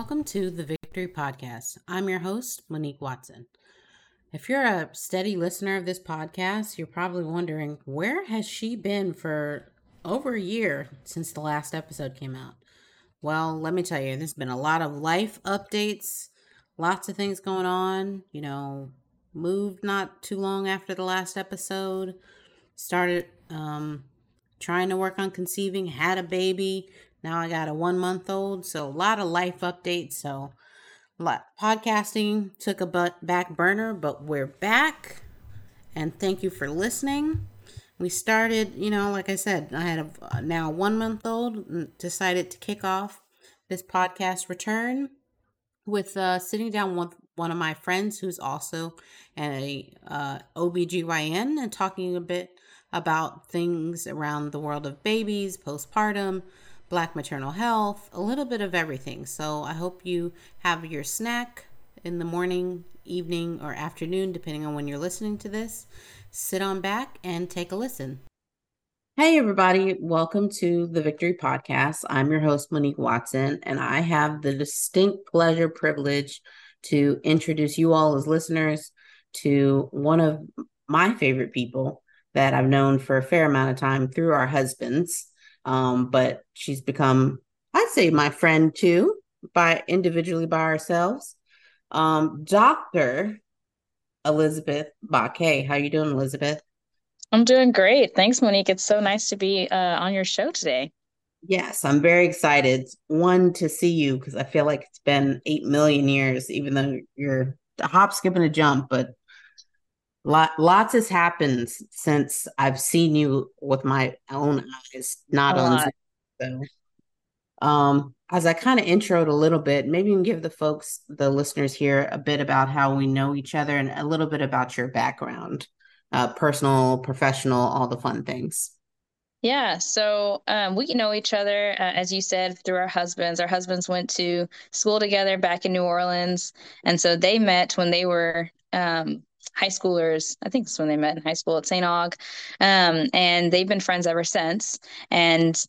Welcome to the Victory Podcast. I'm your host, Monique Watson. If you're a steady listener of this podcast, you're probably wondering where has she been for over a year since the last episode came out? Well, let me tell you, there's been a lot of life updates, lots of things going on. You know, moved not too long after the last episode, started um, trying to work on conceiving, had a baby. Now I got a one month old. So a lot of life updates. So lot, podcasting took a back burner, but we're back. And thank you for listening. We started, you know, like I said, I had a now one month old, decided to kick off this podcast return with uh, sitting down with one of my friends who's also a uh, OBGYN and talking a bit about things around the world of babies, postpartum, black maternal health, a little bit of everything. So I hope you have your snack in the morning, evening, or afternoon, depending on when you're listening to this. Sit on back and take a listen. Hey, everybody. Welcome to the Victory Podcast. I'm your host, Monique Watson, and I have the distinct pleasure, privilege to introduce you all as listeners to one of my favorite people that I've known for a fair amount of time through our husbands. Um, but she's become, I'd say, my friend too, by individually by ourselves. Um, Dr. Elizabeth Baquet. How you doing, Elizabeth? I'm doing great. Thanks, Monique. It's so nice to be uh, on your show today. Yes, I'm very excited. One to see you because I feel like it's been eight million years, even though you're a hop, skip, and a jump, but lot, lots has happened since I've seen you with my own eyes, not a on Zoom. So, um, as I kind of introed a little bit, maybe you can give the folks, the listeners here, a bit about how we know each other and a little bit about your background, uh, personal, professional, all the fun things. Yeah, so um, we know each other, uh, as you said, through our husbands. Our husbands went to school together back in New Orleans. And so they met when they were um, high schoolers. I think that's when they met in high school at St. Aug. Um, and they've been friends ever since. And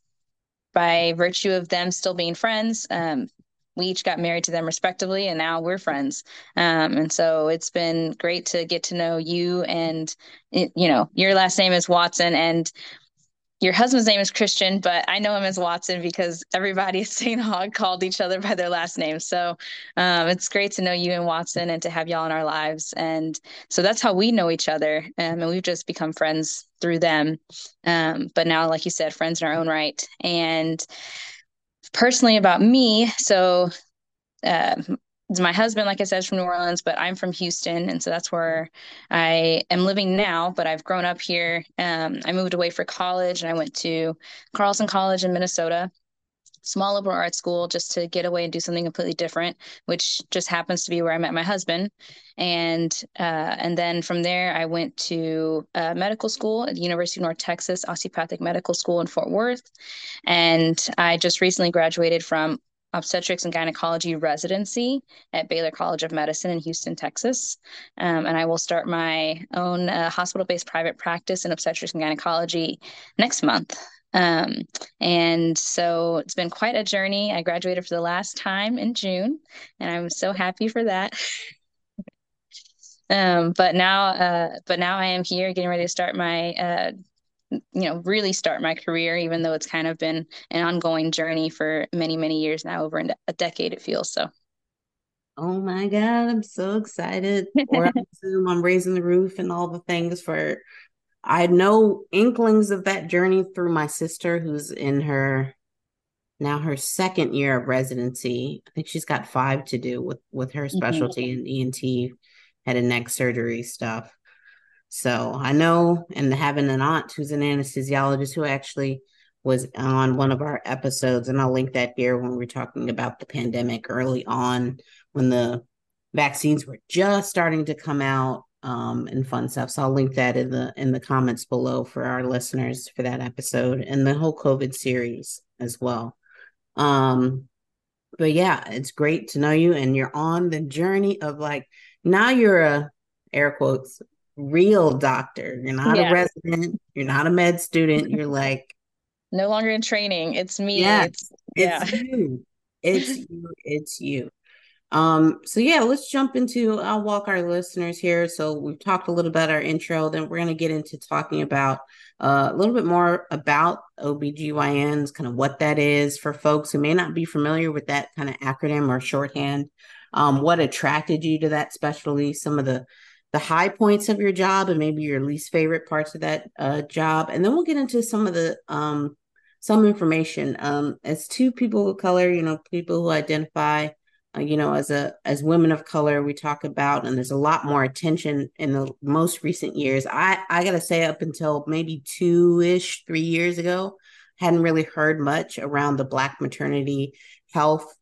by virtue of them still being friends, um, we each got married to them respectively, and now we're friends. Um, and so it's been great to get to know you. And, you know, your last name is Watson. And your husband's name is Christian, but I know him as Watson because everybody at St. Aug called each other by their last name. So um, it's great to know you and Watson and to have y'all in our lives. And so that's how we know each other. Um, and we've just become friends through them. Um, but now, like you said, friends in our own right. And personally, about me, so uh, my husband, like I said, is from New Orleans, but I'm from Houston, and so that's where I am living now. But I've grown up here. Um, I moved away for college, and I went to Carleton College in Minnesota, small liberal arts school, just to get away and do something completely different, which just happens to be where I met my husband. And uh, and then from there, I went to uh, medical school at the University of North Texas Osteopathic Medical School in Fort Worth, and I just recently graduated from obstetrics and gynecology residency at Baylor College of Medicine in Houston, Texas. Um, and I will start my own uh, hospital based private practice in obstetrics and gynecology next month. Um, and so it's been quite a journey. I graduated for the last time in June, and I'm so happy for that. um, but now, uh, but now I am here getting ready to start my uh, you know really start my career even though it's kind of been an ongoing journey for many many years now over a decade it feels so oh my god i'm so excited or on zoom i'm raising the roof and all the things for i know inklings of that journey through my sister who's in her now her second year of residency i think she's got five to do with with her mm-hmm. specialty mm-hmm. in ent head and neck surgery stuff so I know, and having an aunt who's an anesthesiologist who actually was on one of our episodes, and I'll link that here when we're talking about the pandemic early on when the vaccines were just starting to come out um, and fun stuff. So I'll link that in the in the comments below for our listeners for that episode and the whole COVID series as well. Um, but yeah, it's great to know you, and you're on the journey of like now you're a air quotes real doctor. You're not yeah. a resident. You're not a med student. You're like no longer in training. It's me. Yeah, it's, it's yeah. you. it's you. It's you. Um, so yeah, let's jump into I'll walk our listeners here. So we've talked a little about our intro, then we're gonna get into talking about uh, a little bit more about OBGYNs, kind of what that is for folks who may not be familiar with that kind of acronym or shorthand. Um, what attracted you to that specialty, some of the the high points of your job and maybe your least favorite parts of that uh, job. And then we'll get into some of the um, some information. Um, as two people of color, you know, people who identify uh, you know as a as women of color we talk about and there's a lot more attention in the most recent years i i gotta say up until maybe two-ish three years ago hadn't really heard much around the black maternity health.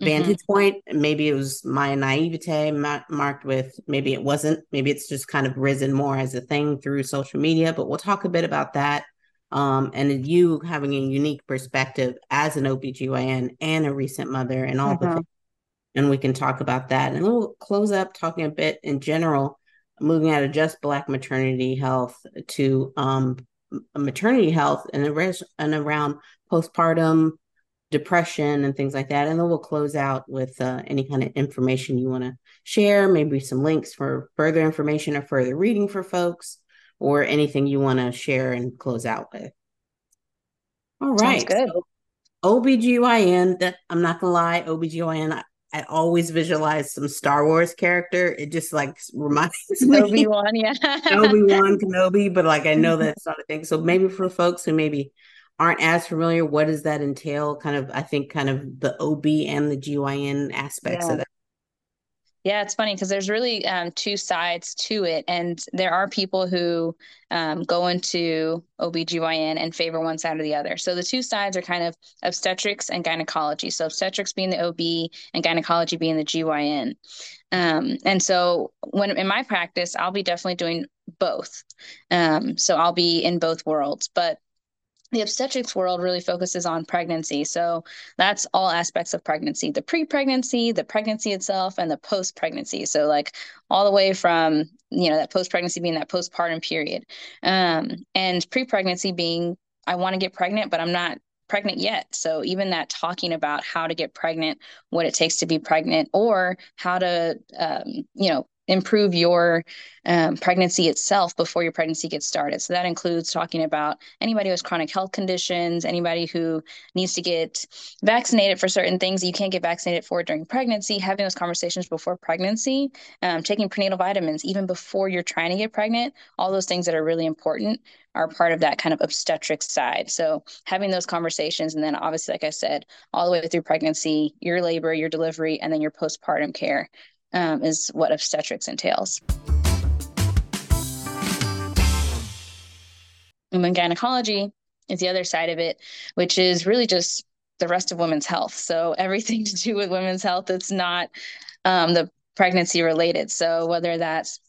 Vantage mm-hmm. point maybe it was my naivete marked with maybe it wasn't maybe it's just kind of risen more as a thing through social media but we'll talk a bit about that um, and you having a unique perspective as an OBGYN and a recent mother and all mm-hmm. the and we can talk about that. And we'll close up talking a bit in general, moving out of just Black maternity health to um, maternity health and around postpartum depression and things like that. And then we'll close out with uh, any kind of information you want to share, maybe some links for further information or further reading for folks, or anything you want to share and close out with. All right. Sounds good. So, OBGYN, that I'm not gonna lie, OBGYN, I always visualize some Star Wars character. It just like reminds me Obi Wan, yeah, Obi Wan Kenobi. But like I know that's not a thing. So maybe for folks who maybe aren't as familiar, what does that entail? Kind of, I think, kind of the OB and the GYN aspects yeah. of that. Yeah, it's funny because there's really um, two sides to it. And there are people who um, go into OBGYN and favor one side or the other. So the two sides are kind of obstetrics and gynecology. So obstetrics being the OB and gynecology being the GYN. Um, and so when in my practice, I'll be definitely doing both. Um, so I'll be in both worlds. But the obstetrics world really focuses on pregnancy. So that's all aspects of pregnancy the pre pregnancy, the pregnancy itself, and the post pregnancy. So, like all the way from, you know, that post pregnancy being that postpartum period. Um, and pre pregnancy being, I want to get pregnant, but I'm not pregnant yet. So, even that talking about how to get pregnant, what it takes to be pregnant, or how to, um, you know, improve your um, pregnancy itself before your pregnancy gets started. So that includes talking about anybody who has chronic health conditions, anybody who needs to get vaccinated for certain things you can't get vaccinated for during pregnancy, having those conversations before pregnancy, um, taking prenatal vitamins even before you're trying to get pregnant. All those things that are really important are part of that kind of obstetric side. So having those conversations, and then obviously, like I said, all the way through pregnancy, your labor, your delivery, and then your postpartum care um, is what obstetrics entails. And then gynecology is the other side of it, which is really just the rest of women's health. So everything to do with women's health that's not um, the pregnancy related. So whether that's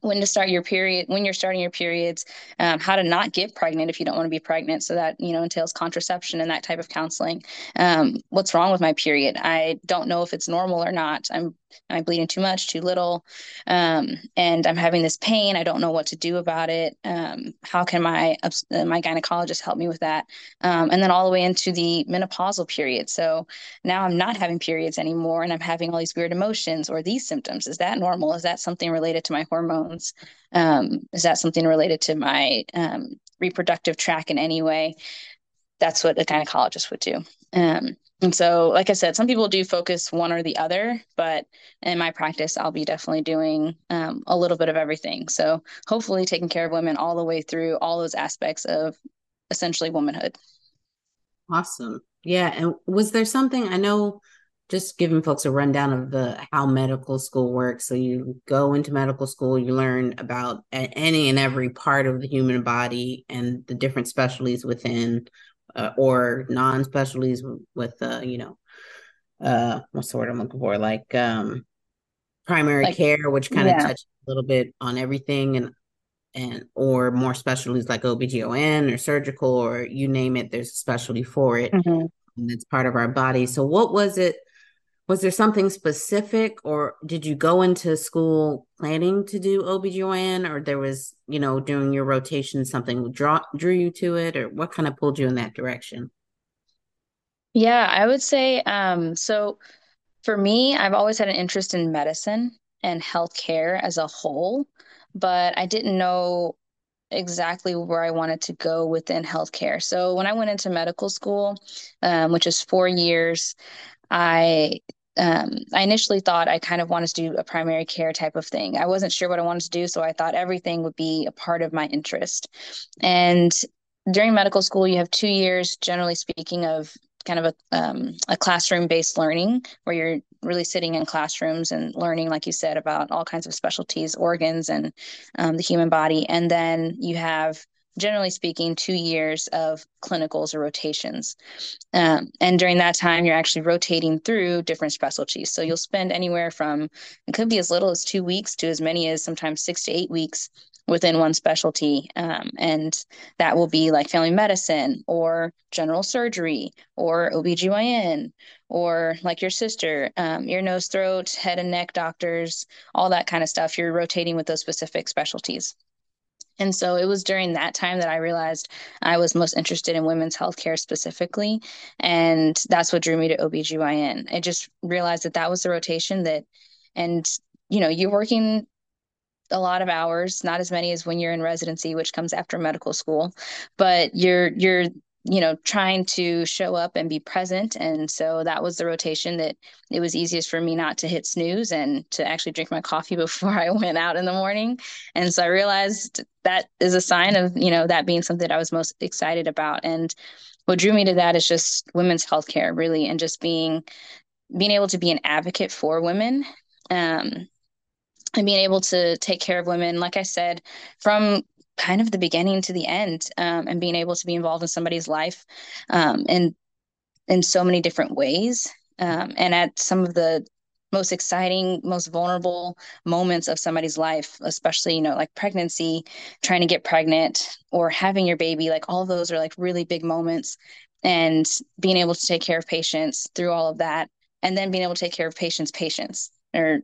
when to start your period when you're starting your periods um, how to not get pregnant if you don't want to be pregnant. So that you know entails contraception and that type of counseling. Um, what's wrong with my period? I don't know if it's normal or not. I'm am i bleeding too much too little um, and i'm having this pain. I don't know what to do about it. Um, how can my uh, my gynecologist help me with that? Um, and then all the way into the menopausal period. So now i'm not having periods anymore and i'm having all these weird emotions or these symptoms. Is that normal? Is that something related to my hormones hormones? Um, is that something related to my um, reproductive track in any way? That's what a gynecologist would do. Um, and so, like I said, some people do focus one or the other, but in my practice, I'll be definitely doing um, a little bit of everything. So, hopefully, taking care of women all the way through all those aspects of essentially womanhood. Awesome. Yeah. And was there something I know just giving folks a rundown of the how medical school works. So you go into medical school, you learn about any and every part of the human body and the different specialties within, uh, or non-specialties with, uh, you know, uh, what's the word I'm looking for? Like um, primary like, care, which kind of yeah. touches a little bit on everything, and and or more specialties like OBGYN or surgical or you name it. There's a specialty for it. Mm-hmm and it's part of our body. So what was it was there something specific or did you go into school planning to do OBGYN or there was, you know, during your rotation something draw drew you to it or what kind of pulled you in that direction? Yeah, I would say um, so for me, I've always had an interest in medicine and healthcare as a whole, but I didn't know exactly where I wanted to go within healthcare. So when I went into medical school, um, which is four years, I um, I initially thought I kind of wanted to do a primary care type of thing. I wasn't sure what I wanted to do, so I thought everything would be a part of my interest. And during medical school, you have two years, generally speaking, of kind of a, um, a classroom based learning where you're really sitting in classrooms and learning, like you said, about all kinds of specialties, organs, and um, the human body. And then you have generally speaking, two years of clinicals or rotations. Um, and during that time, you're actually rotating through different specialties. So you'll spend anywhere from, it could be as little as two weeks to as many as sometimes six to eight weeks within one specialty. Um, and that will be like family medicine or general surgery or OBGYN or like your sister, um, ear, nose, throat, head and neck doctors, all that kind of stuff. You're rotating with those specific specialties. And so it was during that time that I realized I was most interested in women's healthcare specifically. And that's what drew me to OBGYN. I just realized that that was the rotation that, and, you know, you're working a lot of hours, not as many as when you're in residency, which comes after medical school, but you're, you're, you know, trying to show up and be present. And so that was the rotation that it was easiest for me not to hit snooze and to actually drink my coffee before I went out in the morning. And so I realized that is a sign of, you know, that being something that I was most excited about. And what drew me to that is just women's healthcare, really, and just being being able to be an advocate for women. Um, and being able to take care of women, like I said, from kind of the beginning to the end um, and being able to be involved in somebody's life um, in in so many different ways um, and at some of the most exciting most vulnerable moments of somebody's life especially you know like pregnancy trying to get pregnant or having your baby like all those are like really big moments and being able to take care of patients through all of that and then being able to take care of patients patients or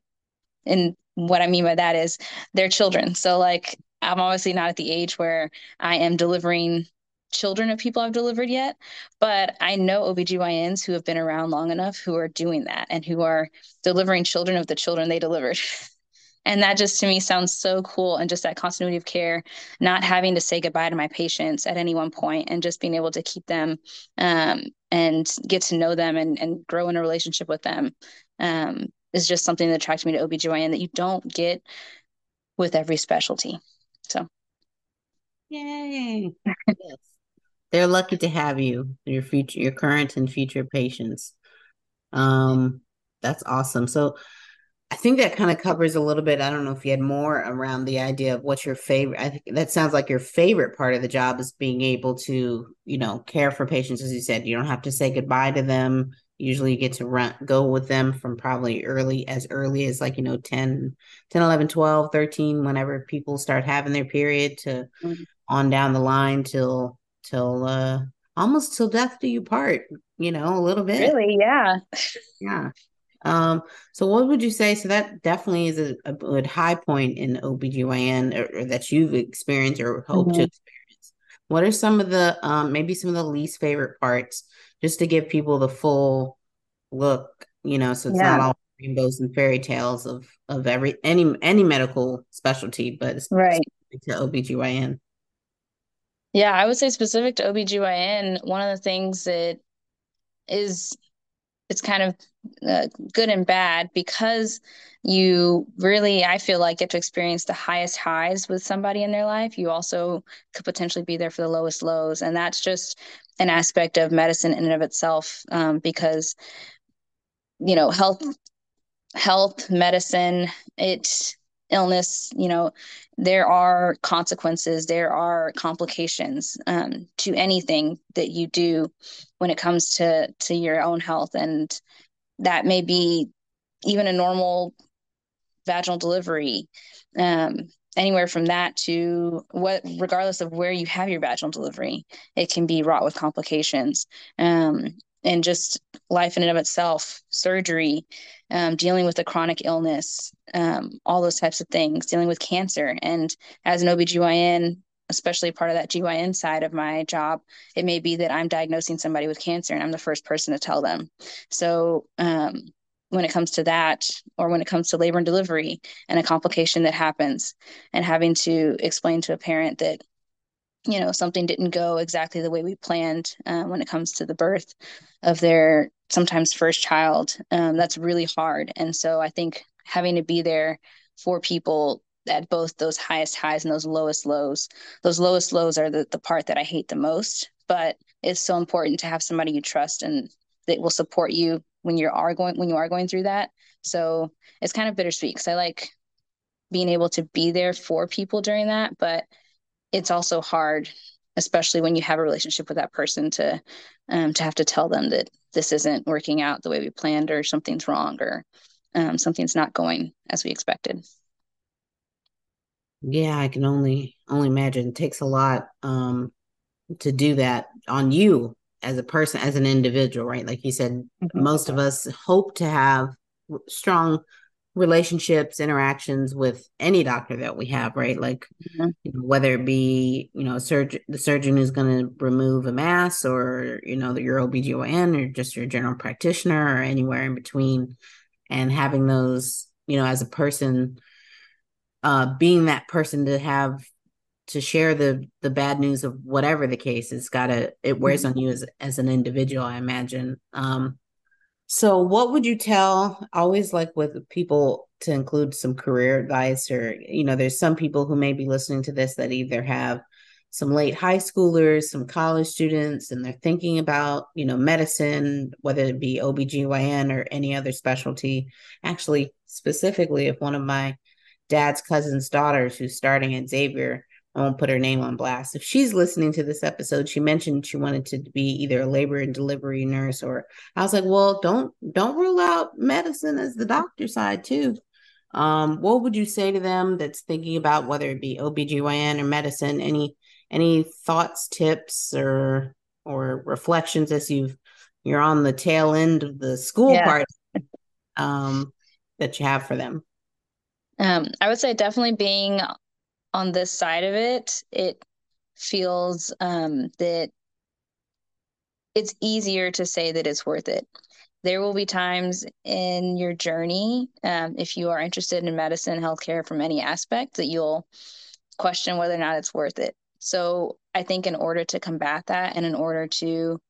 and what I mean by that is their children. So like I'm obviously not at the age where I am delivering children of people I've delivered yet, but I know OBGYNs who have been around long enough who are doing that and who are delivering children of the children they delivered. and that just to me sounds so cool and just that continuity of care not having to say goodbye to my patients at any one point and just being able to keep them um, and get to know them and, and grow in a relationship with them um, is just something that attracted me to OBGYN that you don't get with every specialty. So, yay. yes. They're lucky to have you, your future, your current and future patients. Um, that's awesome. So, I think that kind of covers a little bit. I don't know if you had more around the idea of what's your favorite. I think that sounds like your favorite part of the job is being able to, you know, care for patients. As you said, you don't have to say goodbye to them usually you get to run go with them from probably early as early as like you know 10 10 11 12 13 whenever people start having their period to mm-hmm. on down the line till till uh almost till death do you part you know a little bit. Really? Yeah. Yeah. Um so what would you say? So that definitely is a, a good high point in OBGYN or, or that you've experienced or hope mm-hmm. to experience. What are some of the um maybe some of the least favorite parts just to give people the full look, you know, so it's yeah. not all rainbows and fairy tales of of every any any medical specialty, but right to OBGYN. Yeah, I would say specific to OBGYN, one of the things that is it's kind of uh, good and bad because you really i feel like get to experience the highest highs with somebody in their life you also could potentially be there for the lowest lows. And that's just an aspect of medicine in and of itself um, because you know health health medicine it illness you know there are consequences there are complications um, to anything that you do when it comes to to your own health. And that may be even a normal vaginal delivery um, anywhere from that to what regardless of where you have your vaginal delivery it can be wrought with complications um, and just life in and of itself surgery um, dealing with a chronic illness um, all those types of things dealing with cancer and as an obgyn especially part of that GYN side of my job, it may be that I'm diagnosing somebody with cancer and I'm the first person to tell them. So, um, when it comes to that, or when it comes to labor and delivery and a complication that happens, and having to explain to a parent that, you know, something didn't go exactly the way we planned uh, when it comes to the birth of their sometimes first child, um, that's really hard. And so I think having to be there for people at both those highest highs and those lowest lows. Those lowest lows are the, the part that I hate the most, but it's so important to have somebody you trust and that will support you when you are going when you are going through that. So it's kind of bittersweet because I like being able to be there for people during that, but it's also hard, especially when you have a relationship with that person to um, to have to tell them that this isn't working out the way we planned or something's wrong or um, something's not going as we expected. Yeah, I can only only imagine. It takes a lot um to do that on you as a person, as an individual, right? Like you said, mm-hmm. most of us hope to have strong relationships, interactions with any doctor that we have, right? Like mm-hmm. you know, whether it be, you know, surgeon the surgeon is going to remove a mass or, you know, your OBGYN or just your general practitioner or anywhere in between. And having those, you know, as a person uh, being that person to have to share the the bad news of whatever the case it's gotta it wears mm-hmm. on you as as an individual i imagine um so what would you tell always like with people to include some career advice or you know there's some people who may be listening to this that either have some late high schoolers some college students and they're thinking about you know medicine whether it be obgyn or any other specialty actually specifically if one of my dad's cousin's daughters who's starting at Xavier. I won't put her name on blast. If she's listening to this episode, she mentioned she wanted to be either a labor and delivery nurse or I was like, well, don't don't rule out medicine as the doctor side too. Um, what would you say to them that's thinking about whether it be OBGYN or medicine? Any any thoughts, tips, or or reflections as you've you're on the tail end of the school yeah. part um, that you have for them? Um, I would say definitely being on this side of it, it feels um, that it's easier to say that it's worth it. There will be times in your journey, um, if you are interested in medicine, healthcare from any aspect, that you'll question whether or not it's worth it. So I think in order to combat that and in order to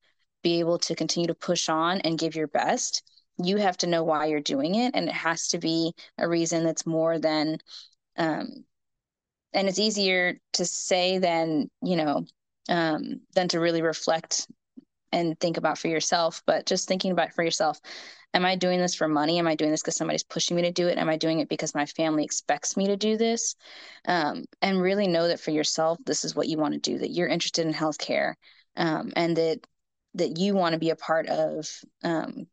be able to continue to push on and give your best, you have to know why you're doing it and it has to be a reason that's more than um and it's easier to say than you know um than to really reflect and think about for yourself. But just thinking about for yourself am i doing this for money? Am i doing this because somebody's pushing me to do it? Am i doing it because my family expects me to do this? Um, and really know that for yourself this is what you want to do that you're interested in healthcare um, and that that you want to be a part of um,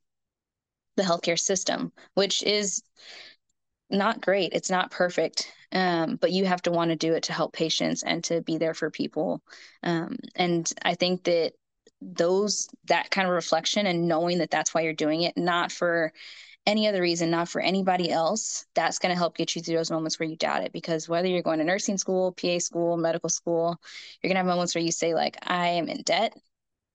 the healthcare system, which is not great. It's not perfect, um, but you have to want to do it to help patients and to be there for people. Um, and I think that those that kind of reflection and knowing that that's why you're doing it, not for any other reason, not for anybody else, that's going to help get you through those moments where you doubt it. Because whether you're going to nursing school, PA school, medical school, you're going to have moments where you say, like, I am in debt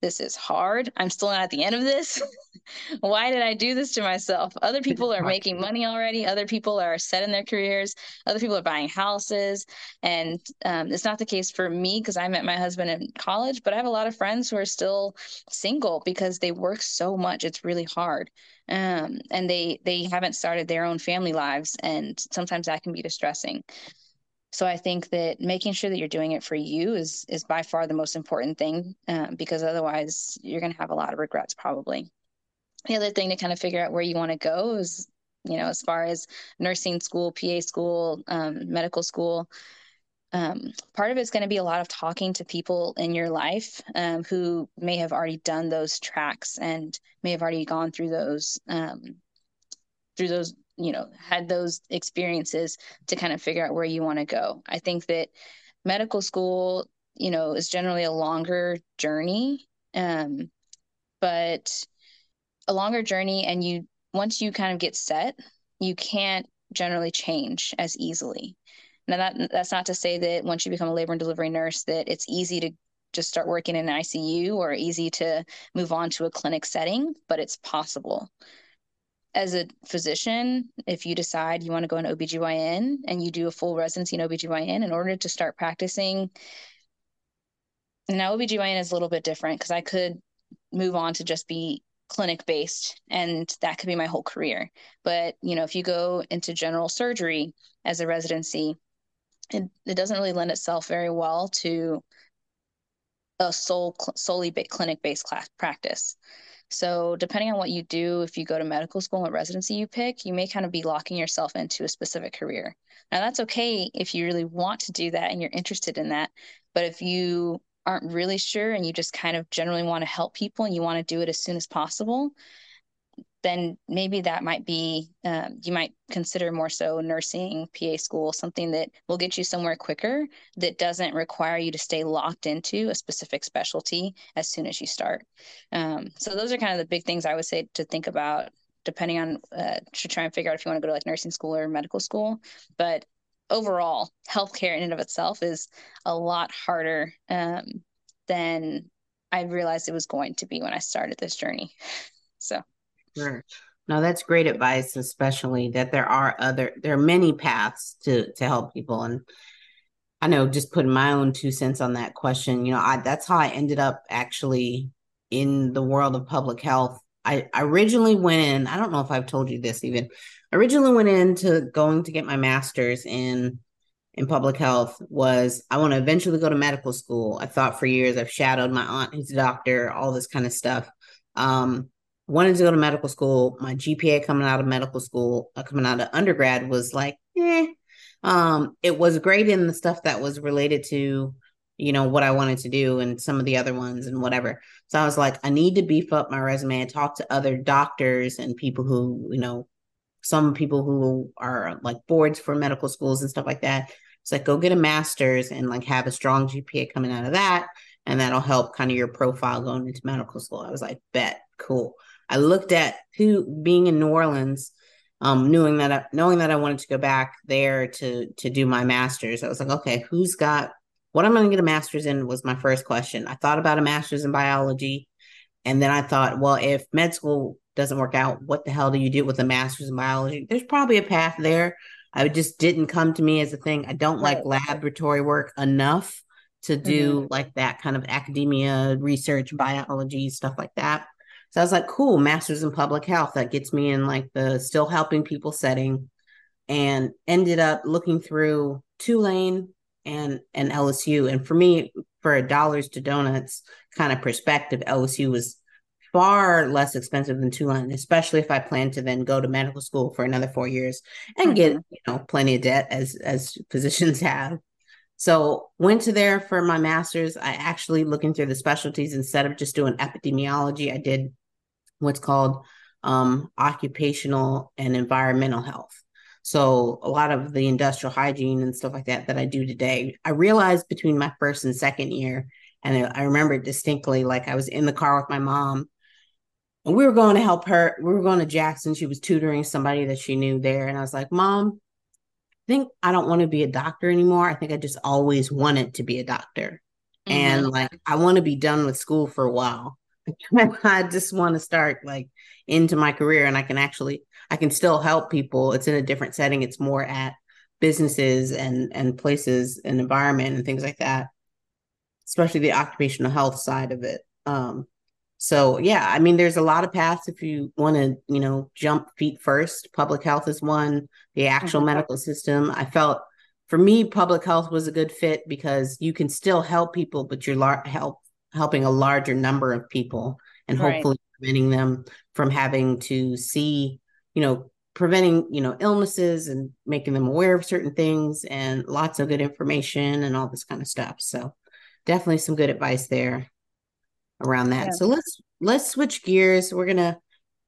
this is hard. I'm still not at the end of this. Why did I do this to myself? Other people are making money already. Other people are set in their careers. Other people are buying houses. And um, it's not the case for me because I met my husband in college, but I have a lot of friends who are still single because they work so much. It's really hard. Um, and they they haven't started their own family lives. And sometimes that can be distressing. So I think that making sure that you're doing it for you is is by far the most important thing, um, because otherwise you're going to have a lot of regrets probably. The other thing to kind of figure out where you want to go is, you know, as far as nursing school, PA school, um, medical school. Um, part of it's going to be a lot of talking to people in your life um, who may have already done those tracks and may have already gone through those um, through those you know had those experiences to kind of figure out where you want to go i think that medical school you know is generally a longer journey um, but a longer journey and you once you kind of get set you can't generally change as easily Now that that's not to say that once you become a labor and delivery nurse that it's easy to just start working in an ICU or easy to move on to a clinic setting, but it's possible. As a physician, if you decide you want to go in OBGYN and you do a full residency in OBGYN in order to start practicing, now OBGYN is a little bit different because I could move on to just be clinic based and that could be my whole career. But, you know, if you go into general surgery as a residency, it, it doesn't really lend itself very well to a sole solely clinic based class practice. So depending on what you do, if you go to medical school and what residency you pick, you may kind of be locking yourself into a specific career. Now that's okay if you really want to do that and you're interested in that. But if you aren't really sure and you just kind of generally want to help people and you want to do it as soon as possible, then maybe that might be um, you might consider more so nursing pa school something that will get you somewhere quicker that doesn't require you to stay locked into a specific specialty as soon as you start. Um, so those are kind of the big things i would say to think about depending on uh, to try and figure out if you want to go to like nursing school or medical school. But overall healthcare in and of itself is a lot harder um, than i realized it was going to be when i started this journey. So Sure. No, that's great advice, especially that there are other there are many paths to to help people. And I know just putting my own two cents on that question, you know, I that's how I ended up actually in the world of public health. I, I originally went in, I don't know if I've told you this even. I originally went into going to get my master's in in public health was I want to eventually go to medical school. I thought for years I've shadowed my aunt who's a doctor, all this kind of stuff. Um, wanted to go to medical school. My GPA coming out of medical school, uh, coming out of undergrad was like, eh. Um, it was great in the stuff that was related to, you know, what I wanted to do and some of the other ones and whatever. So I was like, I need to beef up my resume and talk to other doctors and people who, you know, some people who are like boards for medical schools and stuff like that. It's like go get a master's and like have a strong GPA coming out of that. And that'll help kind of your profile going into medical school. I was like, bet, cool. I looked at who being in New Orleans, um, knowing that I, knowing that I wanted to go back there to to do my master's. I was like, okay, who's got what I'm going to get a master's in was my first question. I thought about a master's in biology, and then I thought, well, if med school doesn't work out, what the hell do you do with a master's in biology? There's probably a path there. I just didn't come to me as a thing. I don't right. like laboratory work enough to do mm-hmm. like that kind of academia research biology stuff like that so I was like, cool, master's in public health. That gets me in like the still helping people setting and ended up looking through Tulane and and LSU. And for me, for a dollars to donuts kind of perspective, LSU was far less expensive than Tulane, especially if I plan to then go to medical school for another four years and mm-hmm. get, you know, plenty of debt as as physicians have. So went to there for my master's. I actually looking through the specialties instead of just doing epidemiology, I did what's called um, occupational and environmental health. So a lot of the industrial hygiene and stuff like that that I do today, I realized between my first and second year, and I, I remember distinctly, like I was in the car with my mom, and we were going to help her. We were going to Jackson. She was tutoring somebody that she knew there, and I was like, "Mom, I think I don't want to be a doctor anymore. I think I just always wanted to be a doctor. Mm-hmm. And like I want to be done with school for a while. I just want to start like into my career and I can actually I can still help people. It's in a different setting. It's more at businesses and and places and environment and things like that. Especially the occupational health side of it. Um so yeah, I mean, there's a lot of paths if you want to, you know, jump feet first. Public health is one. The actual mm-hmm. medical system. I felt for me, public health was a good fit because you can still help people, but you're lar- help helping a larger number of people and right. hopefully preventing them from having to see, you know, preventing you know illnesses and making them aware of certain things and lots of good information and all this kind of stuff. So definitely some good advice there around that. Yeah. So let's let's switch gears. We're gonna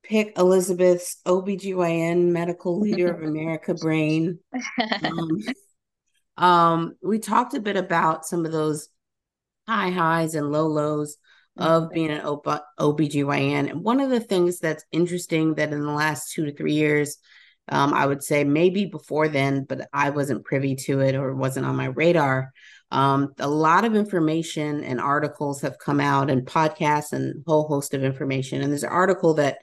pick Elizabeth's OBGYN medical leader of America brain. Um, um, we talked a bit about some of those high highs and low lows of mm-hmm. being an OB- OBGYN. And one of the things that's interesting that in the last two to three years, Um, I would say maybe before then, but I wasn't privy to it or wasn't on my radar. Um, a lot of information and articles have come out and podcasts and a whole host of information. And there's an article that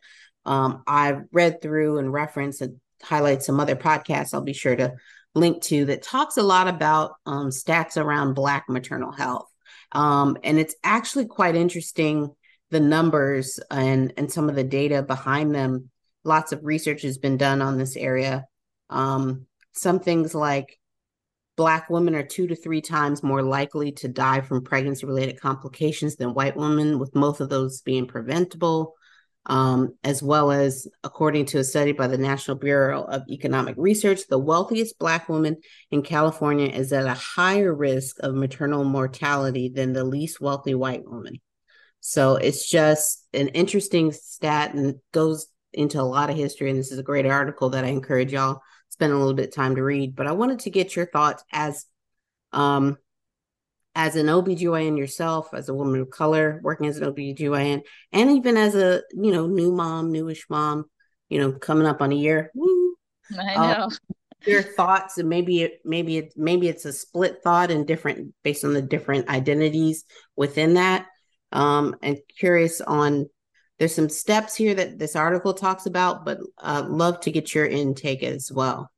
um, I've read through and referenced and highlight some other podcasts I'll be sure to link to that talks a lot about um, stats around Black maternal health. Um, and it's actually quite interesting the numbers and, and some of the data behind them. Lots of research has been done on this area. Um, some things like Black women are two to three times more likely to die from pregnancy related complications than white women, with most of those being preventable um, as well as, according to a study by the National Bureau of Economic Research, the wealthiest Black woman in California is at a higher risk of maternal mortality than the least wealthy white woman. So it's just an interesting stat and goes into a lot of history. And this is a great article that I encourage y'all spend a little bit of time to read. But I wanted to get your thoughts as um, as an OBGYN yourself, as a woman of color, working as an OBGYN, and even as a, you know, new mom, newish mom, you know, coming up on a year. Woo, I uh, know. your thoughts and maybe it maybe it maybe it's a split thought and different based on the different identities within that. Um, and curious on there's some steps here that this article talks about, but uh, love to get your intake as well.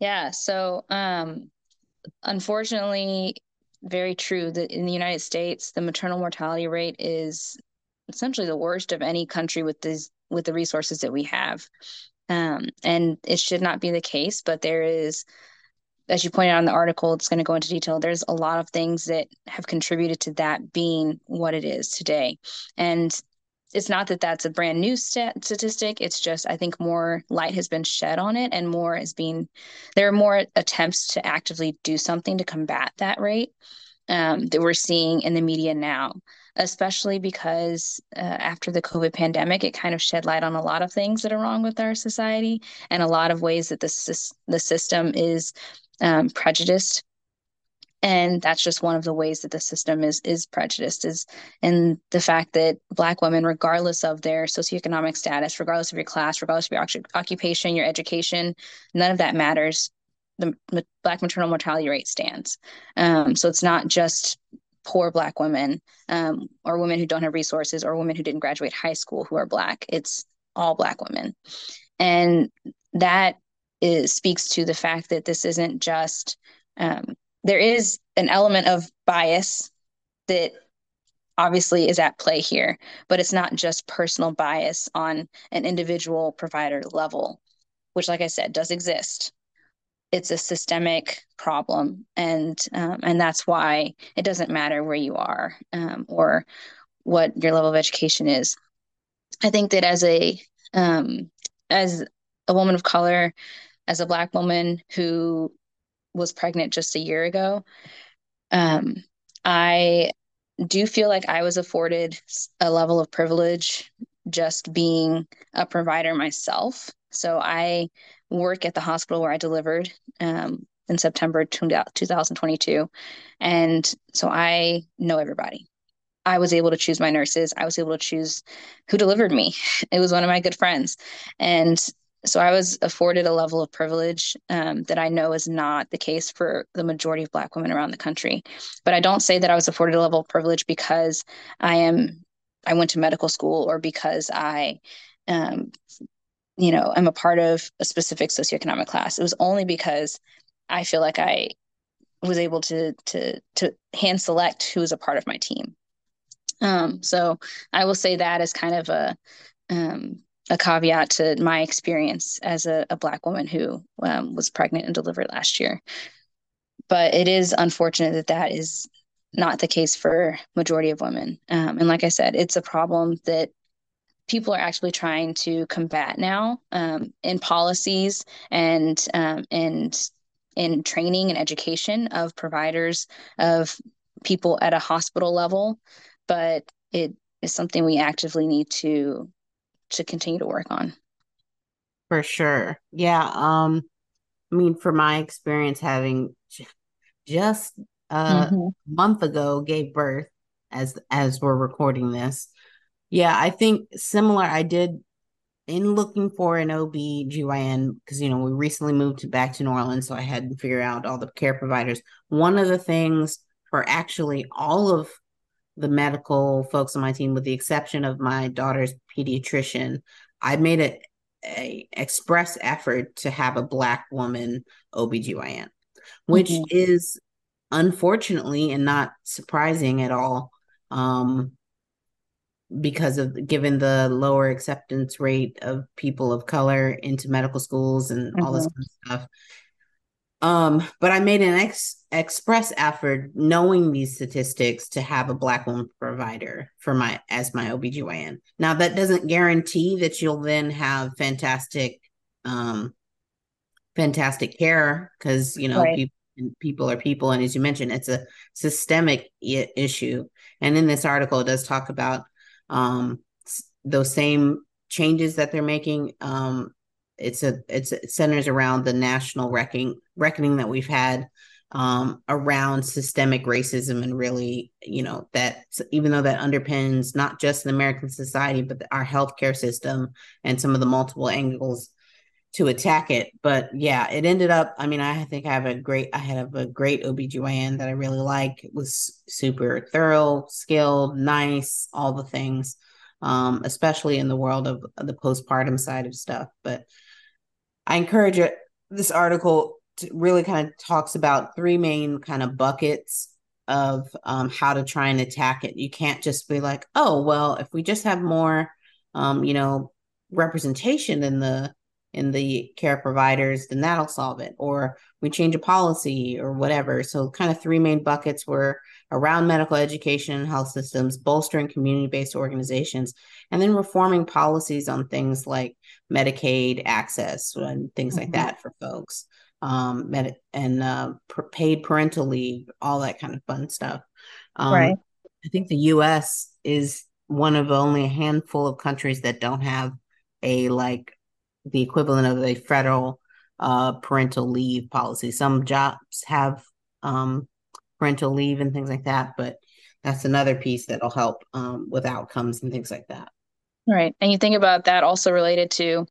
Yeah. So, um, unfortunately, very true that in the United States, the maternal mortality rate is essentially the worst of any country with this with the resources that we have. Um, and it should not be the case, but there is, as you pointed out in the article, it's going to go into detail. There's a lot of things that have contributed to that being what it is today. And it's not that that's a brand new stat- statistic. It's just I think more light has been shed on it, and more is being there are more attempts to actively do something to combat that rate um, that we're seeing in the media now. Especially because uh, after the COVID pandemic, it kind of shed light on a lot of things that are wrong with our society and a lot of ways that the, the system is um, prejudiced and that's just one of the ways that the system is is prejudiced is in the fact that black women regardless of their socioeconomic status regardless of your class regardless of your occupation your education none of that matters. The black maternal mortality rate stands. Um, so it's not just poor black women um, or women who don't have resources or women who didn't graduate high school who are black. It's all black women. And that is, speaks to the fact that this isn't just um, there is an element of bias that obviously is at play here, but it's not just personal bias on an individual provider level, which, like I said, does exist. It's a systemic problem, and um, and that's why it doesn't matter where you are um, or what your level of education is. I think that as a um, as a woman of color, as a Black woman who was pregnant just a year ago, um, I do feel like I was afforded a level of privilege just being a provider myself. So I work at the hospital where I delivered um, in September 2022. And so I know everybody. I was able to choose my nurses. I was able to choose who delivered me. It was one of my good friends. And so I was afforded a level of privilege um, that I know is not the case for the majority of Black women around the country. But I don't say that I was afforded a level of privilege because I am I went to medical school or because I, um, you know, I'm a part of a specific socioeconomic class. It was only because I feel like I was able to to to hand select who was a part of my team. Um, so I will say that as kind of a um, a caveat to my experience as a, a black woman who um, was pregnant and delivered last year. But it is unfortunate that that is not the case for majority of women. Um, and like i said it's a problem that people are actually trying to combat now um, in policies and um, and in training and education of providers of people at a hospital level. But it is something we actively need to to continue to work on. For sure. Yeah. Um, I mean, for my experience having just a mm-hmm. month ago gave birth as as we're recording this. Yeah, I think similar. I did in looking for an OB/GYN, because you know, we recently moved to, back to New Orleans, so I had to figure out all the care providers. One of the things for actually all of the medical folks on my team, with the exception of my daughter's pediatrician, I made it a express effort to have a black woman OB/GYN, which mm-hmm. is unfortunately and not surprising at all. Um, because of given the lower acceptance rate of people of color into medical schools and mm-hmm. all this mm-hmm. kind of stuff. Um, but I made an ex- express effort knowing these statistics to have a black woman provider for my as my OBGYN. Now that doesn't guarantee that you'll then have fantastic um fantastic care because you know right. people people are people and as you mentioned it's a systemic I- issue and in this article it does talk about um those same changes that they're making um it's a it's it centers around the national reckoning reckoning that we've had um, around systemic racism and really you know that even though that underpins not just the american society but our healthcare system and some of the multiple angles to attack it. But yeah it ended up i mean i think i have a great i had a great obgyn that i really like. It was super thorough skilled nice all the things um, especially in the world of the postpartum side of stuff. But I encourage it. This article really kind of talks about three main kind of buckets of um, how to try and attack it. You can't just be like, oh, well, if we just have more, um, you know, representation in the in the care providers, then that'll solve it. Or we change a policy or whatever. So, kind of three main buckets were around medical education and health systems, bolstering community based organizations, and then reforming policies on things like Medicaid access and things mm-hmm. like that for folks. Um, med- and uh, paid parental leave, all that kind of fun stuff. Um, right. I think the U.S. is one of only a handful of countries that don't have a like the equivalent of a federal uh, parental leave policy. Some jobs have um, parental leave and things like that, but that's another piece that'll help um, with outcomes and things like that. Right. And you think about that also related to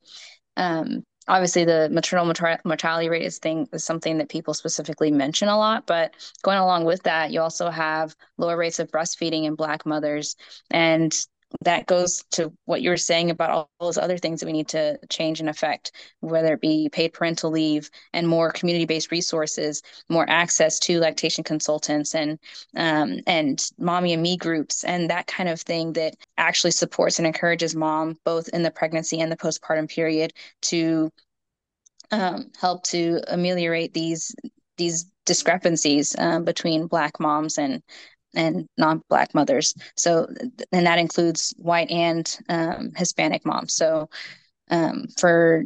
um, obviously the maternal mortality rate is thing is something that people specifically mention a lot but going along with that you also have lower rates of breastfeeding in black mothers and that goes to what you were saying about all those other things that we need to change and affect, whether it be paid parental leave and more community-based resources, more access to lactation consultants and um, and mommy and me groups and that kind of thing that actually supports and encourages mom both in the pregnancy and the postpartum period to um, help to ameliorate these these discrepancies um, between black moms and and non-black mothers. So and that includes white and um, hispanic moms. So um, for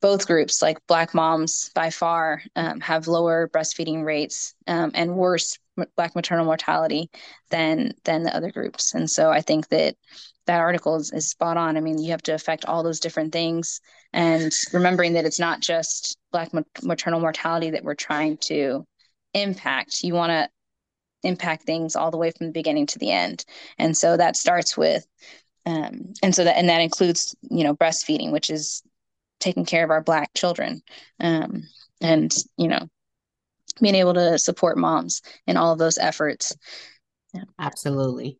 both groups like black moms by far um, have lower breastfeeding rates um, and worse black maternal mortality than than the other groups. And so i think that that article is, is spot on. I mean you have to affect all those different things and remembering that it's not just black maternal mortality that we're trying to impact. You want to impact things all the way from the beginning to the end. And so that starts with, um, and so that, and that includes, you know, breastfeeding, which is taking care of our Black children. Um, and, you know, being able to support moms in all of those efforts. Yeah. Absolutely.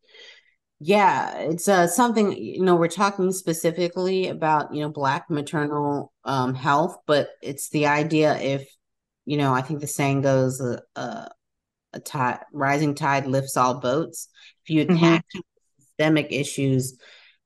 Yeah, it's uh, something, you know, we're talking specifically about, you know, Black maternal um, health, but it's the idea if, you know, I think the saying goes, uh, uh, a tide, rising tide lifts all boats. If you attack mm-hmm. systemic issues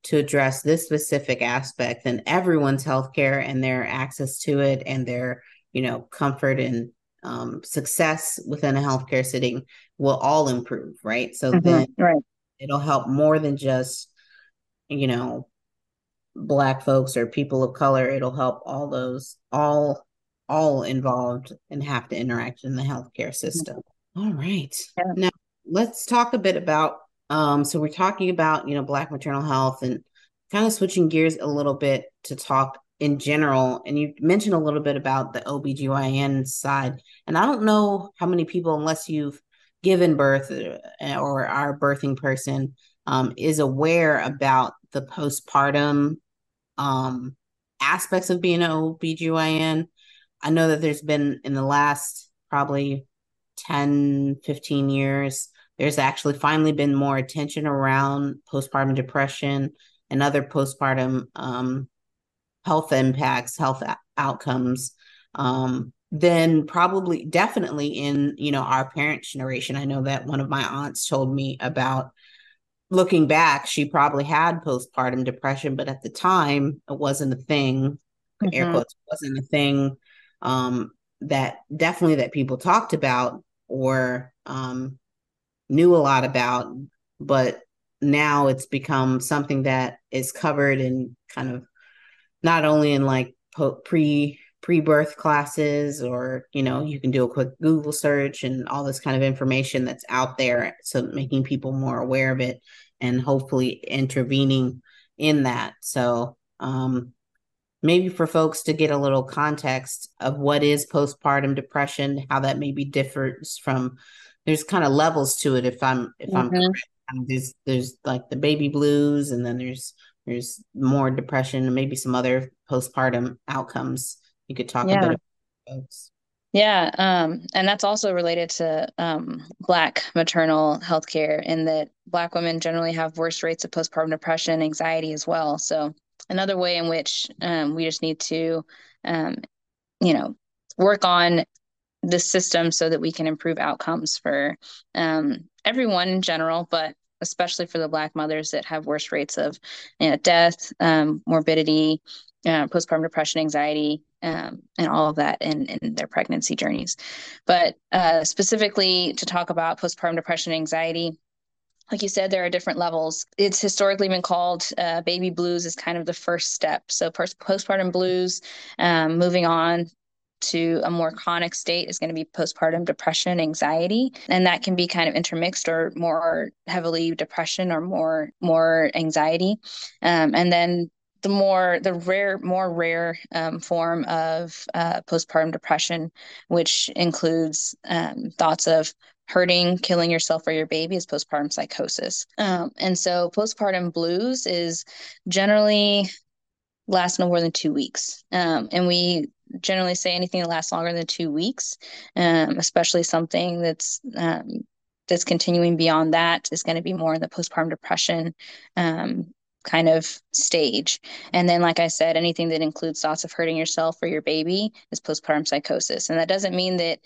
to address this specific aspect, then everyone's healthcare and their access to it and their, you know, comfort and um, success within a healthcare setting will all improve, right? So mm-hmm. then right. it'll help more than just, you know, black folks or people of color. It'll help all those all all involved and have to interact in the healthcare system. All right. Yeah. Now let's talk a bit about um so we're talking about, you know, black maternal health and kind of switching gears a little bit to talk in general and you mentioned a little bit about the OBGYN side and I don't know how many people unless you've given birth uh, or are a birthing person um, is aware about the postpartum um, aspects of being an OBGYN. I know that there's been in the last probably 10, 15 years, there's actually finally been more attention around postpartum depression and other postpartum um, health impacts, health outcomes. Um, then probably definitely in you know our parents generation i know that one of my aunts told me about looking back she probably had postpartum depression but at the time it wasn't a thing mm-hmm. air quotes wasn't a thing um, that definitely that people talked about or um, knew a lot about but now it's become something that is covered in kind of not only in like po- pre pre-birth classes or you know you can do a quick google search and all this kind of information that's out there so making people more aware of it and hopefully intervening in that. So um, maybe for folks to get a little context of what is postpartum depression how that maybe differs from there's kind of levels to it if i'm if mm-hmm. i'm there's there's like the baby blues and then there's there's more depression and maybe some other postpartum outcomes you could talk yeah. a bit about folks. Yeah, um, and that's also related to um, Black maternal health care, in that Black women generally have worse rates of postpartum depression, anxiety as well. So, another way in which um, we just need to, um, you know, work on the system so that we can improve outcomes for um, everyone in general, but especially for the Black mothers that have worse rates of you know, death, um, morbidity, uh, postpartum depression, anxiety, um, and all of that in, in their pregnancy journeys. But uh, specifically to talk about postpartum depression anxiety, like you said, there are different levels. It's historically been called uh, baby blues is kind of the first step. So postpartum blues, um, moving on to a more chronic state is going to be postpartum depression, anxiety, and that can be kind of intermixed or more heavily depression or more more anxiety. Um, and then the more the rare more rare um, form of uh, postpartum depression which includes um, thoughts of hurting killing yourself or your baby is postpartum psychosis um, and so postpartum blues is generally lasts no more than two weeks um, and we generally say anything that lasts longer than two weeks um, especially something that's um, that's continuing beyond that is going to be more in the postpartum depression um, kind of stage. And then, like I said, anything that includes thoughts of hurting yourself or your baby is postpartum psychosis. And that doesn't mean that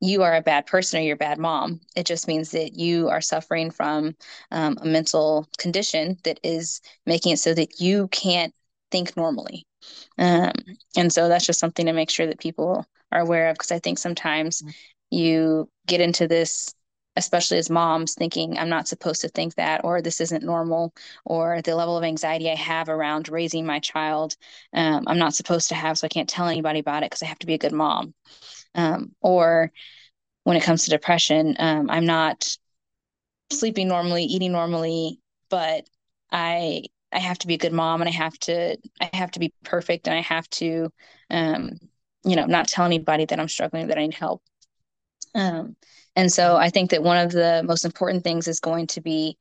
you are a bad person or you're a bad mom. It just means that you are suffering from um, a mental condition that is making it so that you can't think normally. Um, and so that's just something to make sure that people are aware of because I think sometimes mm-hmm. you get into this especially as moms thinking i'm not supposed to think that or this isn't normal or the level of anxiety i have around raising my child um, i'm not supposed to have so i can't tell anybody about it because i have to be a good mom um, or when it comes to depression um, i'm not sleeping normally eating normally but i i have to be a good mom and i have to i have to be perfect and i have to um, you know not tell anybody that i'm struggling that i need help. Um, and so I think that one of the most important things is going to be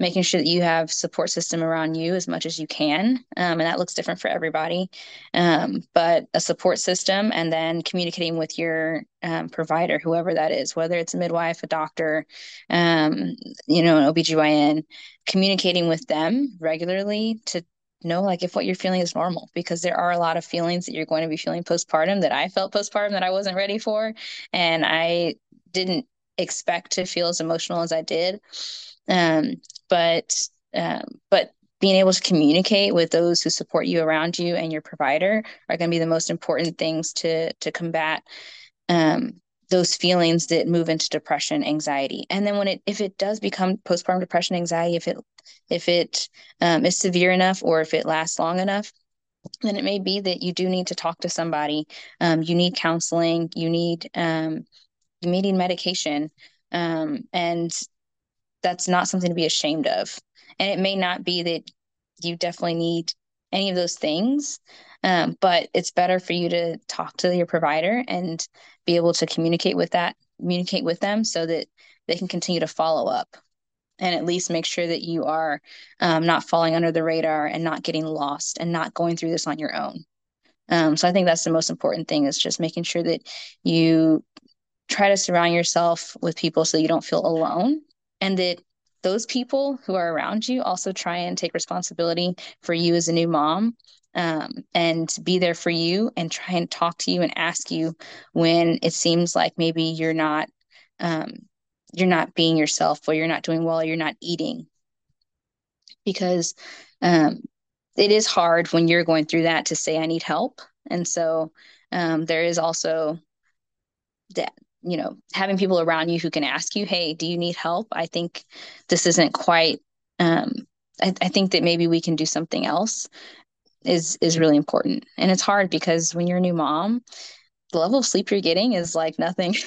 making sure that you have support system around you as much as you can um, and that looks different for everybody. Um, but a support system and then communicating with your um, provider whoever that is whether it's a midwife a doctor um, you know an obgyn communicating with them regularly to know like if what you're feeling is normal because there are a lot of feelings that you're going to be feeling postpartum that I felt postpartum that I wasn't ready for and I didn't expect to feel as emotional as I did. Um, but um, but being able to communicate with those who support you around you and your provider are going to be the most important things to to combat um, those feelings that move into depression anxiety. And then when it if it does become postpartum depression anxiety if it if it um, is severe enough or if it lasts long enough then it may be that you do need to talk to somebody. Um, you need counseling. You need um, you may need medication um, and that's not something to be ashamed of and it may not be that you definitely need any of those things um, but it's better for you to talk to your provider and be able to communicate with that, communicate with them so that they can continue to follow up. and at least make sure that you are um, not falling under the radar and not getting lost and not going through this on your own. Um, so I think that's the most important thing is just making sure that you try to surround yourself with people so you don't feel alone and that those people who are around you also try and take responsibility for you as a new mom um, and be there for you and try and talk to you and ask you when it seems like maybe you're not um, you're not being yourself or you're not doing well or you're not eating. Because um, it is hard when you're going through that to say i need help. And so um, there is also that you know having people around you who can ask you hey do you need help? I think this isn't quite um, I, I think that maybe we can do something else is is really important. And it's hard because when you're a new mom the level of sleep you're getting is like nothing.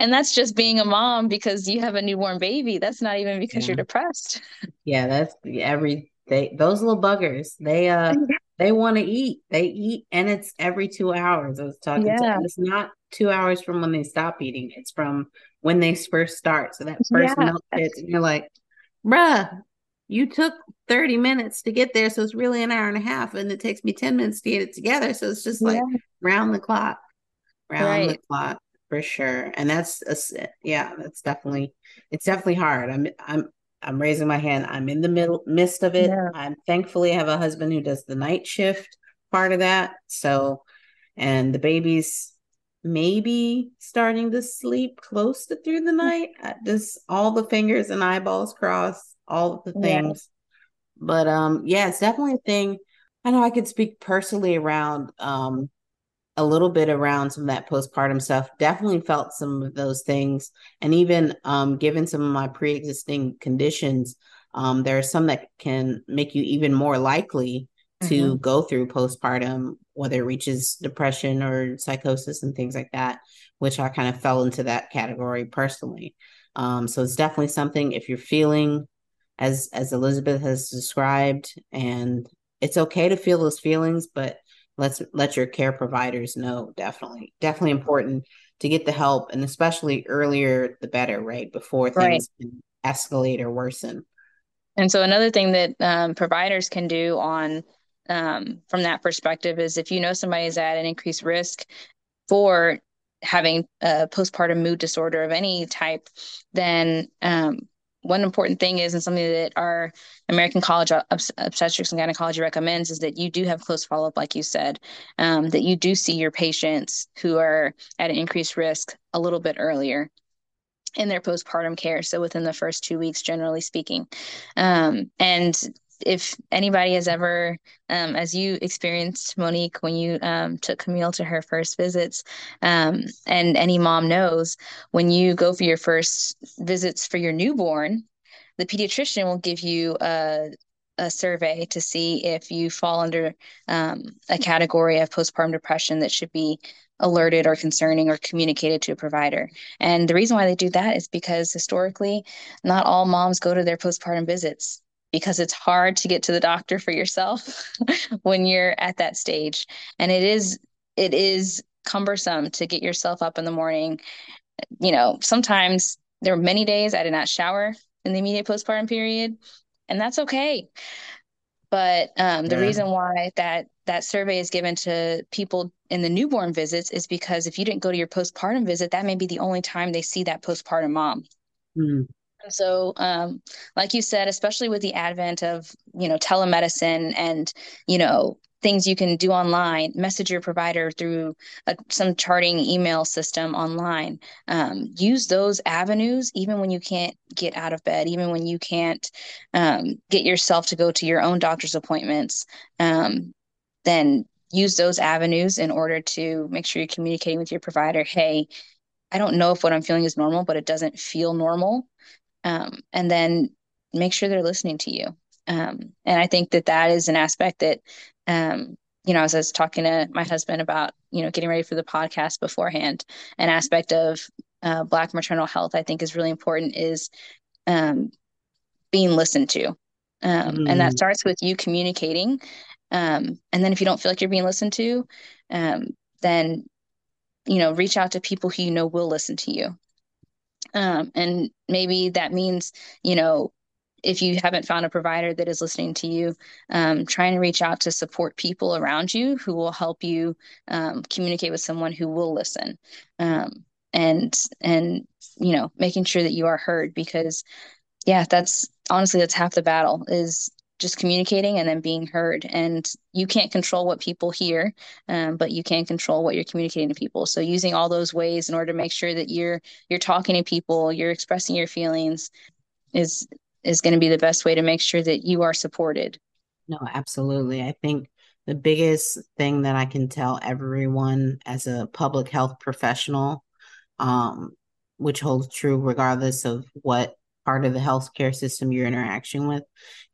And that's just being a mom because you have a newborn baby. That's not even because yeah. you're depressed. Yeah that's every they those little buggers they uh they want to eat they eat and it's every two hours i was talking yeah. to it's not two hours from when they stop eating it's from when they first start so that first yeah. milk hits and you're like bruh you took 30 minutes to get there so it's really an hour and a half and it takes me 10 minutes to get it together so it's just like yeah. round the clock round right. the clock for sure and that's a, yeah that's definitely it's definitely hard i'm i'm i'm raising my hand i'm in the middle midst of it yeah. i'm thankfully have a husband who does the night shift part of that so and the baby's maybe starting to sleep close to through the night just all the fingers and eyeballs crossed all the things. Yeah. But um, yeah, it's definitely a thing. I know I could speak personally around um a little bit around some of that postpartum stuff. Definitely felt some of those things, and even um, given some of my pre-existing conditions, um, there are some that can make you even more likely to mm-hmm. go through postpartum, whether it reaches depression or psychosis and things like that. Which I kind of fell into that category personally. Um, so it's definitely something if you're feeling as as Elizabeth has described and it's okay to feel those feelings but let's let your care providers know definitely definitely important to get the help and especially earlier the better right before things right. can escalate or worsen and so another thing that um, providers can do on um, from that perspective is if you know somebody's at an increased risk for having a postpartum mood disorder of any type then um, one important thing is, and something that our American College of Obstetrics and Gynecology recommends, is that you do have close follow up, like you said, um, that you do see your patients who are at an increased risk a little bit earlier in their postpartum care. So within the first two weeks, generally speaking. Um, and if anybody has ever, um, as you experienced, Monique, when you um, took Camille to her first visits, um, and any mom knows, when you go for your first visits for your newborn, the pediatrician will give you a, a survey to see if you fall under um, a category of postpartum depression that should be alerted or concerning or communicated to a provider. And the reason why they do that is because historically, not all moms go to their postpartum visits because it's hard to get to the doctor for yourself when you're at that stage and it is it is cumbersome to get yourself up in the morning you know sometimes there were many days i did not shower in the immediate postpartum period and that's okay but um, the yeah. reason why that that survey is given to people in the newborn visits is because if you didn't go to your postpartum visit that may be the only time they see that postpartum mom mm. So, um, like you said, especially with the advent of you know telemedicine and you know things you can do online, message your provider through a, some charting email system online. Um, use those avenues even when you can't get out of bed, even when you can't um, get yourself to go to your own doctor's appointments. Um, then use those avenues in order to make sure you're communicating with your provider. Hey, I don't know if what I'm feeling is normal, but it doesn't feel normal um, and then make sure they're listening to you. Um, and I think that that is an aspect that, um, you know, as I was talking to my husband about, you know, getting ready for the podcast beforehand, an aspect of uh, Black maternal health I think is really important is um, being listened to. Mm. And that mm. starts with you communicating. Um, and then if you don't feel like you're being listened to, um, then, you know, reach out to people who you know will listen to you Um, and maybe that means, you know, if you haven't found a provider that is listening to you, um, trying to reach out to support people around you who will help you um, communicate with someone who will listen, um, and and you know making sure that you are heard because yeah, that's honestly that's half the battle is just communicating and then being heard. And you can't control what people hear um, but you can control what you're communicating to people. So using all those ways in order to make sure that you're you're talking to people you're expressing your feelings is is going to be the best way to make sure that you are supported. No absolutely. I think the biggest thing that i can tell everyone as a public health professional um, which holds true regardless of what part of the healthcare system you're interacting with,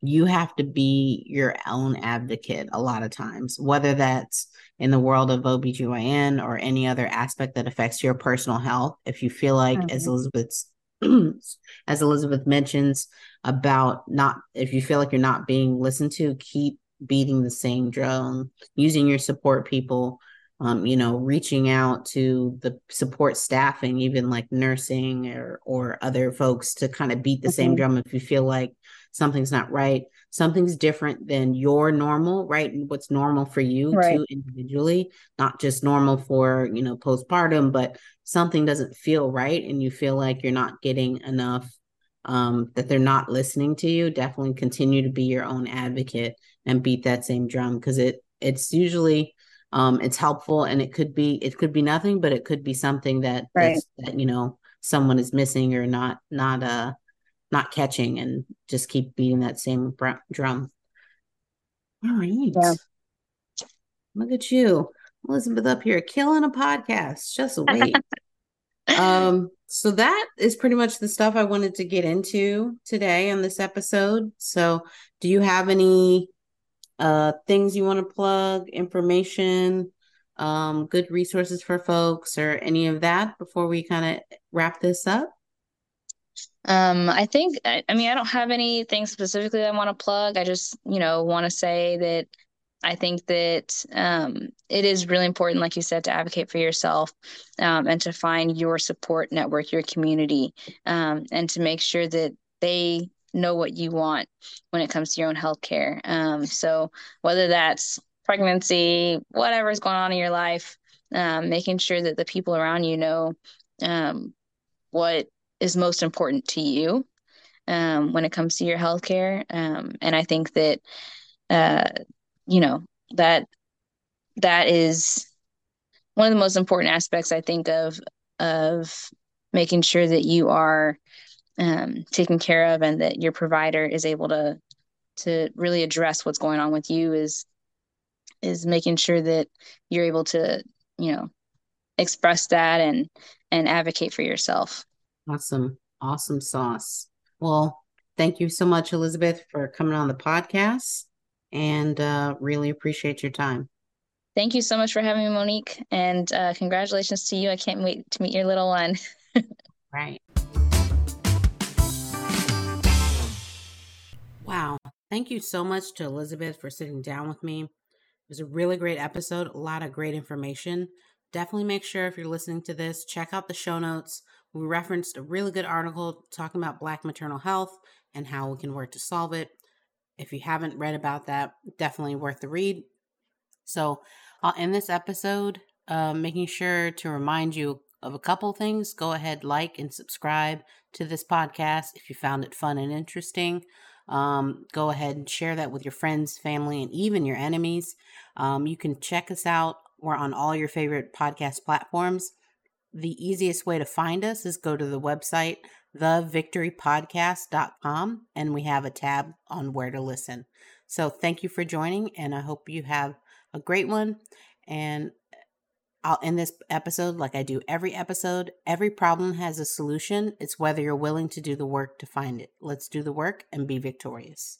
you have to be your own advocate a lot of times, whether that's in the world of OBGYN or any other aspect that affects your personal health. If you feel like, mm-hmm. as Elizabeth's as Elizabeth mentions about not if you feel like you're not being listened to, keep beating the same drum, using your support people um, you know, reaching out to the support staffing, even like nursing or or other folks to kind of beat the same drum if you feel like something's not right. Something's different than your normal, right? What's normal for you right. too individually, not just normal for, you know, postpartum, but something doesn't feel right and you feel like you're not getting enough um, that they're not listening to you, definitely continue to be your own advocate and beat that same drum because it it's usually um, it's helpful and it could be it could be nothing but it could be something that right. that you know someone is missing or not not uh not catching and just keep beating that same br- drum. All right. Yeah. look at you elizabeth up here killing a podcast. Just wait. Um so that is pretty much the stuff i wanted to get into today on this episode. So do you have any uh, things you want to plug, information, um, good resources for folks, or any of that before we kind of wrap this up? Um, I think, I, I mean, I don't have anything specifically I want to plug. I just, you know, want to say that I think that um, it is really important, like you said, to advocate for yourself um, and to find your support network, your community, um, and to make sure that they know what you want when it comes to your own health care. Um, so whether that's pregnancy, whatever's going on in your life, um, making sure that the people around you know um, what is most important to you um, when it comes to your health care. Um, and I think that, uh, you know, that that is one of the most important aspects I think of of making sure that you are um, taken care of and that your provider is able to to really address what's going on with you is is making sure that you're able to you know express that and and advocate for yourself. Awesome. Awesome sauce. Well thank you so much elizabeth for coming on the podcast and uh, really appreciate your time. Thank you so much for having me monique and uh, congratulations to you. I can't wait to meet your little one. Right Wow. Thank you so much to Elizabeth for sitting down with me. It was a really great episode, a lot of great information. Definitely make sure if you're listening to this, check out the show notes. We referenced a really good article talking about Black maternal health and how we can work to solve it. If you haven't read about that, definitely worth the read. So I'll end this episode uh, making sure to remind you of a couple things. Go ahead, like and subscribe to this podcast if you found it fun and interesting. Um, go ahead and share that with your friends, family, and even your enemies. Um, you can check us out. We're on all your favorite podcast platforms. The easiest way to find us is go to the website, thevictorypodcast.com, and we have a tab on where to listen. So thank you for joining, and I hope you have a great one. And I'll end this episode like I do every episode. Every problem has a solution. It's whether you're willing to do the work to find it. Let's do the work and be victorious.